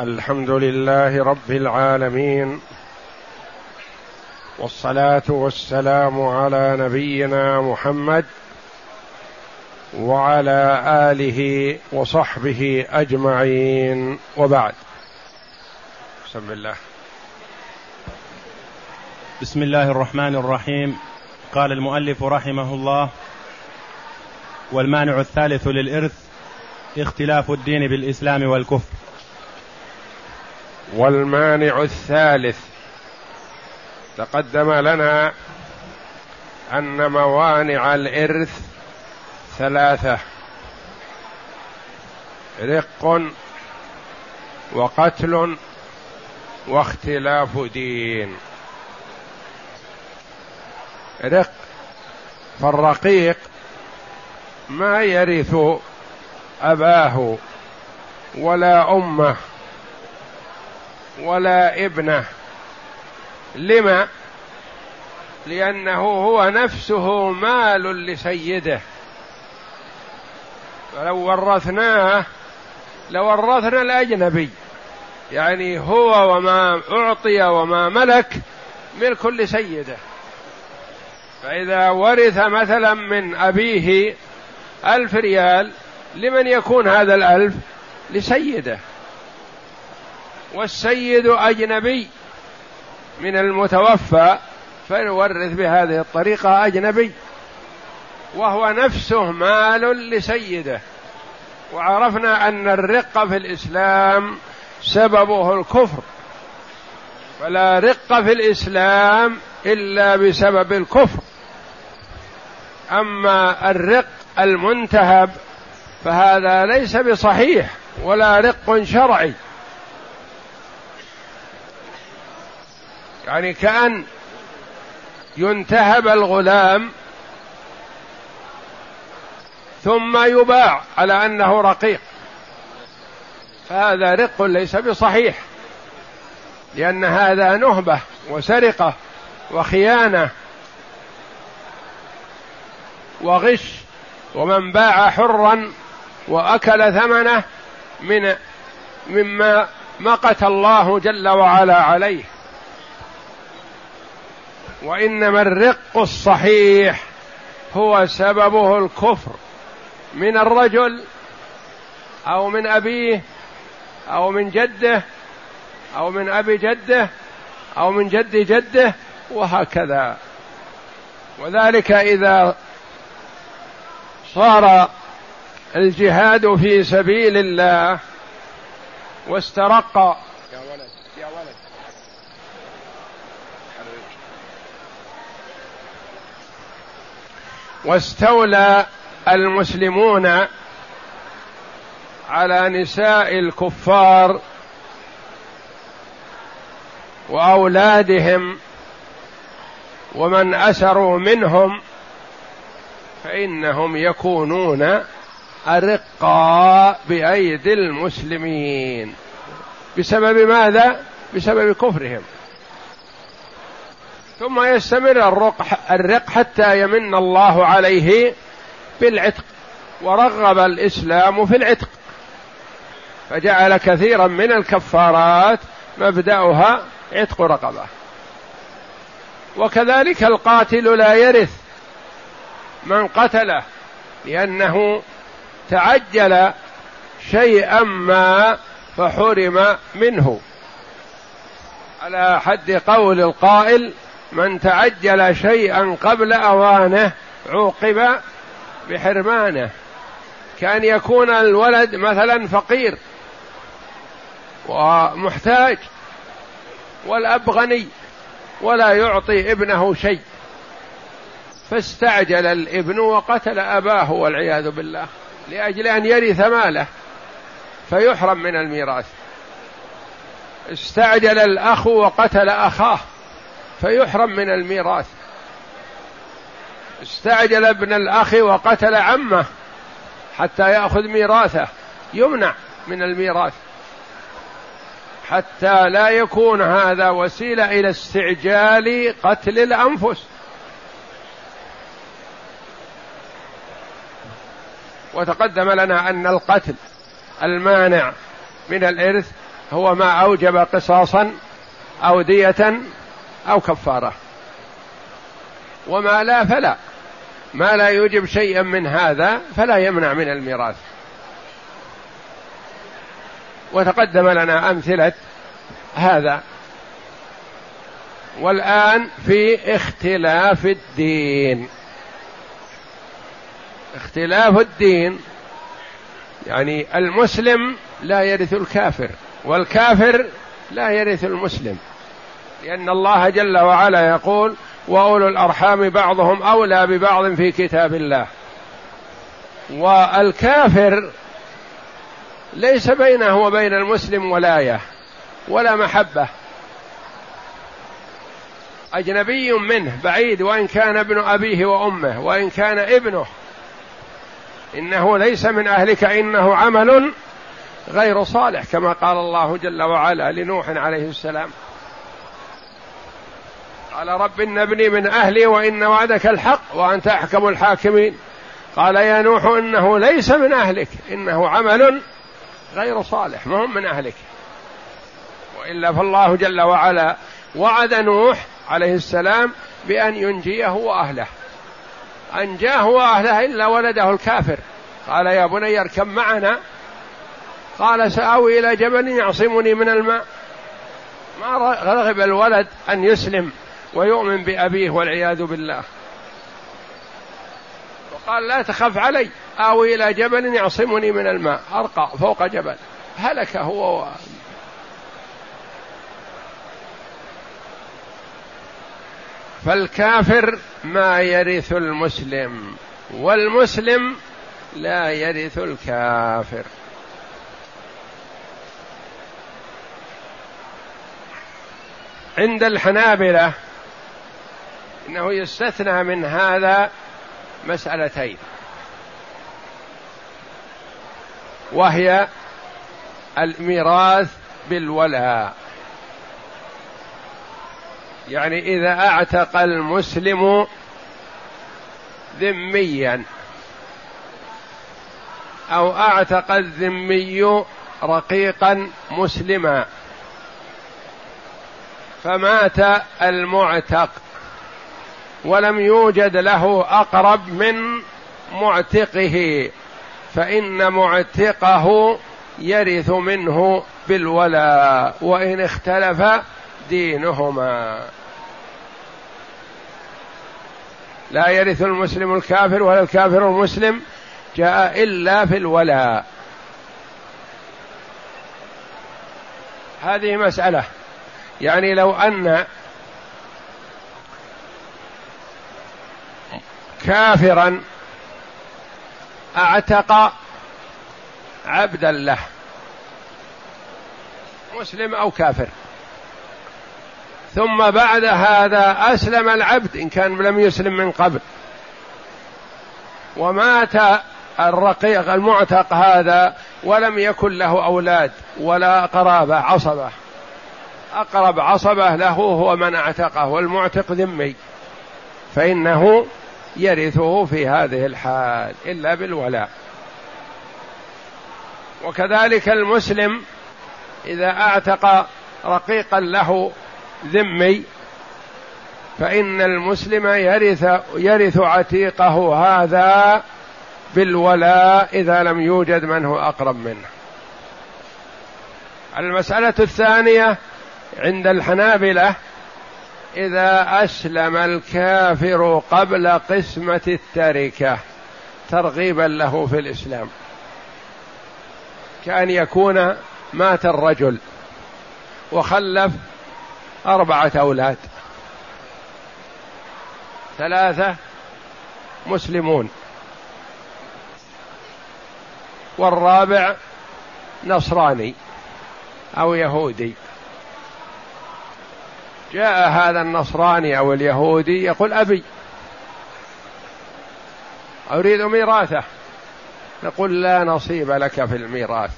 الحمد لله رب العالمين والصلاة والسلام على نبينا محمد وعلى آله وصحبه أجمعين. وبعد. بسم الله. بسم الله الرحمن الرحيم. قال المؤلف رحمه الله والمانع الثالث للإرث اختلاف الدين بالإسلام والكفر. والمانع الثالث. تقدم لنا أن موانع الإرث ثلاثة. رق وقتل واختلاف دين. رق فالرقيق ما يرث أباه ولا أمه. ولا ابنه. لما؟ لأنه هو نفسه مال لسيده. فلو ورثناه لورثنا الأجنبي. يعني هو وما أعطي وما ملك ملك لسيده فإذا ورث مثلا من أبيه ألف ريال لمن يكون هذا الألف؟ لسيده. والسيد أجنبي من المتوفى فيورث بهذه الطريقة أجنبي وهو نفسه مال لسيده. وعرفنا أن الرق في الإسلام سببه الكفر. فلا رق في الإسلام إلا بسبب الكفر. أما الرق المنتهب فهذا ليس بصحيح ولا رق شرعي. يعني كأن ينتهب الغلام ثم يباع على أنه رقيق. فهذا رق ليس بصحيح لأن هذا نهبة وسرقة وخيانة وغش ومن باع حرا وأكل ثمنه من مما مقت الله جل وعلا عليه. وإنما الرق الصحيح هو سببه الكفر من الرجل أو من أبيه أو من جده أو من أبي جده أو من جد جده وهكذا. وذلك إذا صار الجهاد في سبيل الله واسترق يا ولد يا ولد واستولى المسلمون على نساء الكفار وأولادهم ومن أسروا منهم فإنهم يكونون ارقاء بأيدي المسلمين. بسبب ماذا؟ بسبب كفرهم. ثم يستمر الرق, الرق حتى يمن الله عليه بالعتق ورغب الإسلام في العتق. فجعل كثيرا من الكفارات مبدأها عتق رقبة. وكذلك القاتل لا يرث من قتله لأنه تعجل شيئا ما فحرم منه. على حد قول القائل من تعجل شيئا قبل أوانه عوقب بحرمانه. كأن يكون الولد مثلا فقير ومحتاج والأب غني ولا يعطي ابنه شيء. فاستعجل الابن وقتل أباه والعياذ بالله لأجل أن يرث ماله فيحرم من الميراث. استعجل الأخ وقتل أخاه. فيحرم من الميراث. استعجل ابن الأخ وقتل عمه حتى يأخذ ميراثه. يمنع من الميراث. حتى لا يكون هذا وسيلة إلى استعجال قتل الأنفس. وتقدم لنا أن القتل المانع من الإرث هو ما أوجب قصاصا أو دية أو كفارة. وما لا فلا. ما لا يوجب شيئا من هذا فلا يمنع من الميراث. وتقدم لنا أمثلة هذا. والآن في اختلاف الدين. اختلاف الدين. يعني المسلم لا يرث الكافر والكافر لا يرث المسلم. لأن الله جل وعلا يقول وأولو الأرحام بعضهم أولى ببعض في كتاب الله. والكافر ليس بينه وبين المسلم ولاية ولا محبة. أجنبي منه بعيد وإن كان ابن أبيه وأمه وإن كان ابنه. إنه ليس من أهلك إنه عمل غير صالح كما قال الله جل وعلا لنوح عليه السلام. قال رب إن ابني من أهلي وإن وعدك الحق وأنت أحكم الحاكمين. قال يا نوح إنه ليس من أهلك إنه عمل غير صالح ما هم من أهلك. وإلا فالله جل وعلا وعد نوح عليه السلام بأن ينجيه وأهله. أنجاه وأهله إلا ولده الكافر. قال يا بني اركب معنا. قال سآوي إلى جبل يعصمني من الماء. ما رغب الولد أن يسلم. ويؤمن بأبيه والعياذ بالله. وقال لا تخف علي آوي إلى جبل يعصمني من الماء. أرقى فوق جبل هلك هو و... فالكافر ما يرث المسلم والمسلم لا يرث الكافر. عند الحنابلة إنه يستثنى من هذا مسألتين. وهي الميراث بالولاء. يعني إذا أعتق المسلم ذميا أو أعتق الذمي رقيقا مسلما فمات المعتق. ولم يوجد له أقرب من معتقه فإن معتقه يرث منه بالولاء وإن اختلف دينهما. لا يرث المسلم الكافر ولا الكافر المسلم جاء إلا في الولاء هذه مسألة. يعني لو أن كافرا أعتق عبدا له مسلم أو كافر. ثم بعد هذا أسلم العبد إن كان لم يسلم من قبل. ومات الرقيق المعتق هذا ولم يكن له أولاد ولا قرابه عصبة. أقرب عصبة له هو من اعتقه والمعتق ذمي. فإنه يرثه في هذه الحال إلا بالولاء. وكذلك المسلم إذا أعتق رقيقا له ذمي فإن المسلم يرث يرث عتيقه هذا بالولاء إذا لم يوجد من هو أقرب منه. المسألة الثانية عند الحنابلة إذا أسلم الكافر قبل قسمة التركة ترغيبا له في الإسلام. كأن يكون مات الرجل وخلف أربعة أولاد. ثلاثة مسلمون. والرابع نصراني أو يهودي. جاء هذا النصراني أو اليهودي يقول أبي. أريد ميراثه. نقول لا نصيب لك في الميراث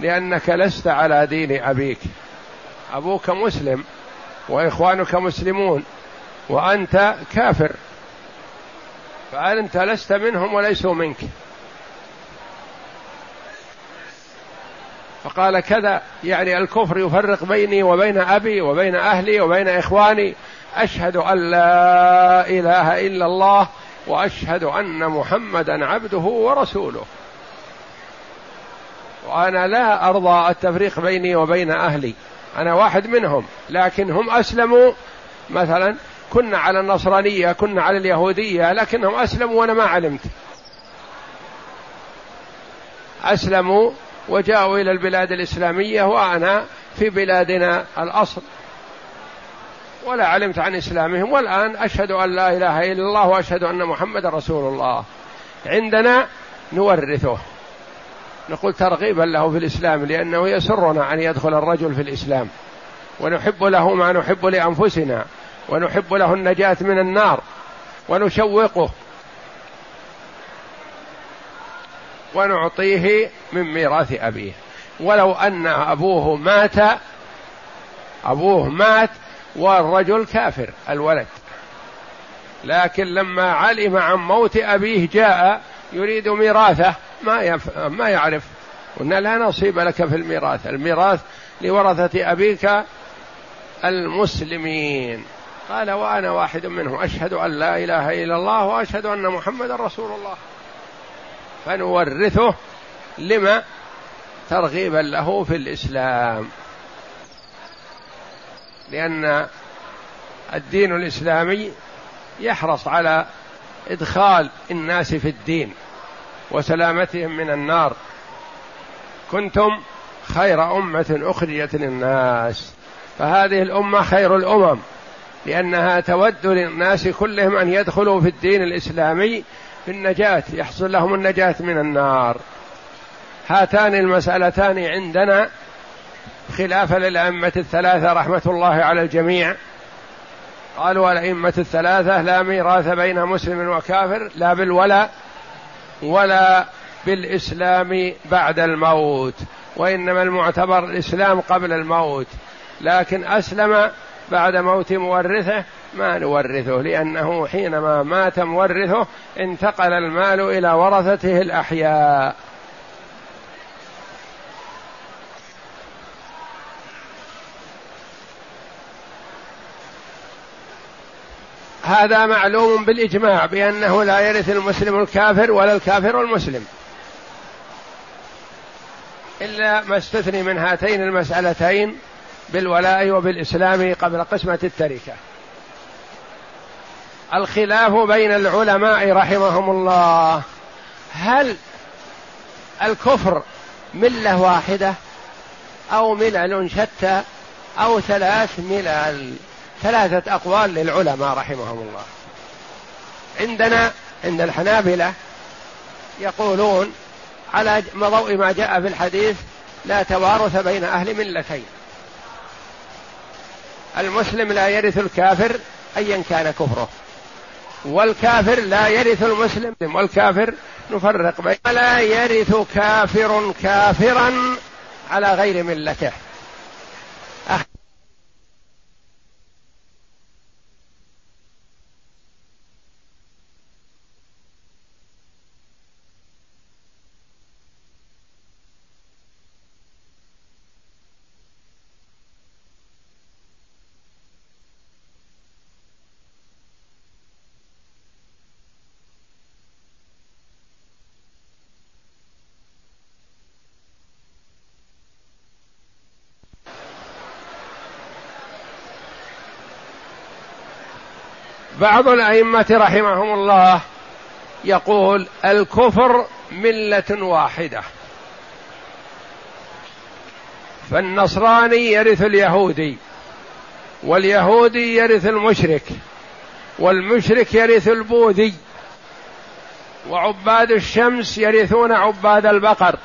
لأنك لست على دين أبيك. أبوك مسلم وإخوانك مسلمون وأنت كافر. فأنت لست منهم وليسوا منك. فقال كذا يعني الكفر يفرق بيني وبين أبي وبين أهلي وبين إخواني أشهد أن لا إله إلا الله وأشهد أن محمدا عبده ورسوله. وأنا لا أرضى التفريق بيني وبين أهلي أنا واحد منهم لكن هم أسلموا. مثلا كنا على النصرانية كنا على اليهودية لكنهم أسلموا وأنا ما علمت. أسلموا وجاءوا إلى البلاد الإسلامية وأنا في بلادنا الأصل. ولا علمت عن إسلامهم والآن أشهد أن لا إله إلا الله وأشهد أن محمد رسول الله. عندنا نورثه. نقول ترغيبا له في الإسلام لأنه يسرنا أن يدخل الرجل في الإسلام. ونحب له ما نحب لأنفسنا. ونحب له النجاة من النار. ونشوقه. ونعطيه من ميراث أبيه. ولو أن أبوه مات أبوه مات والرجل كافر الولد. لكن لما علم عن موت أبيه جاء يريد ميراثه ما يف... ما يعرف. قلنا لا نصيب لك في الميراث الميراث لورثة أبيك المسلمين. قال وأنا واحد منهم أشهد أن لا إله إلا الله وأشهد أن محمد رسول الله. فنورثه لما ترغيبا له في الإسلام. لأن الدين الإسلامي يحرص على إدخال الناس في الدين وسلامتهم من النار. كنتم خير أمة أخرجت للناس. فهذه الأمة خير الأمم لأنها تود للناس كلهم أن يدخلوا في الدين الإسلامي في النجاة يحصل لهم النجاة من النار. هاتان المسألتان عندنا خلافا للأئمة الثلاثة رحمة الله على الجميع. قالوا الأئمة الثلاثة لا ميراث بين مسلم وكافر لا بالولاء ولا بالإسلام بعد الموت وإنما المعتبر الإسلام قبل الموت. لكن أسلم بعد موت مورثه ما نورثه لأنه حينما مات مورثه انتقل المال إلى ورثته الأحياء. هذا معلوم بالإجماع بأنه لا يرث المسلم الكافر ولا الكافر المسلم. إلا ما استثني من هاتين المسألتين بالولاء وبالإسلام قبل قسمة التركة. الخلاف بين العلماء رحمهم الله. هل الكفر ملة واحدة أو ملل شتى أو ثلاث ملل؟ ثلاثة أقوال للعلماء رحمهم الله. عندنا عند الحنابلة يقولون على ضوء ما جاء في الحديث لا توارث بين أهل ملتين. المسلم لا يرث الكافر ايا كان كفره. والكافر لا يرث المسلم والكافر نفرق بين لا يرث كافر كافرا على غير ملته. بعض الأئمة رحمهم الله يقول الكفر ملة واحدة. فالنصراني يرث اليهودي واليهودي يرث المشرك والمشرك يرث البوذي وعباد الشمس يرثون عباد البقر.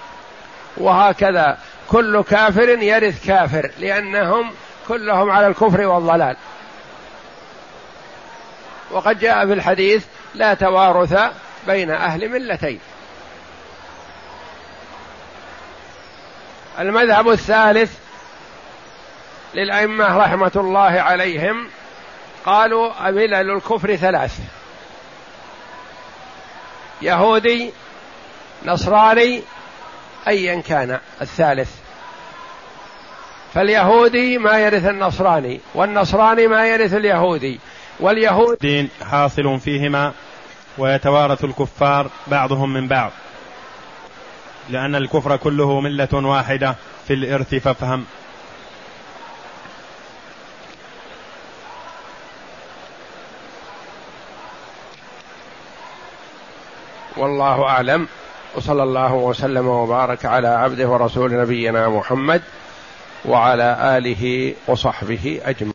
وهكذا كل كافر يرث كافر لأنهم كلهم على الكفر والضلال. وقد جاء في الحديث لا توارث بين أهل ملتين. المذهب الثالث للأئمة رحمة الله عليهم قالوا ملل الكفر ثلاث. يهودي نصراني أيا كان الثالث. فاليهودي ما يرث النصراني والنصراني ما يرث اليهودي. واليهود دين حاصل فيهما ويتوارث الكفار بعضهم من بعض. لأن الكفر كله ملة واحدة في الإرث فافهم. والله أعلم. وصلى الله وسلم وبارك على عبده ورسول نبينا محمد وعلى آله وصحبه أجمعين.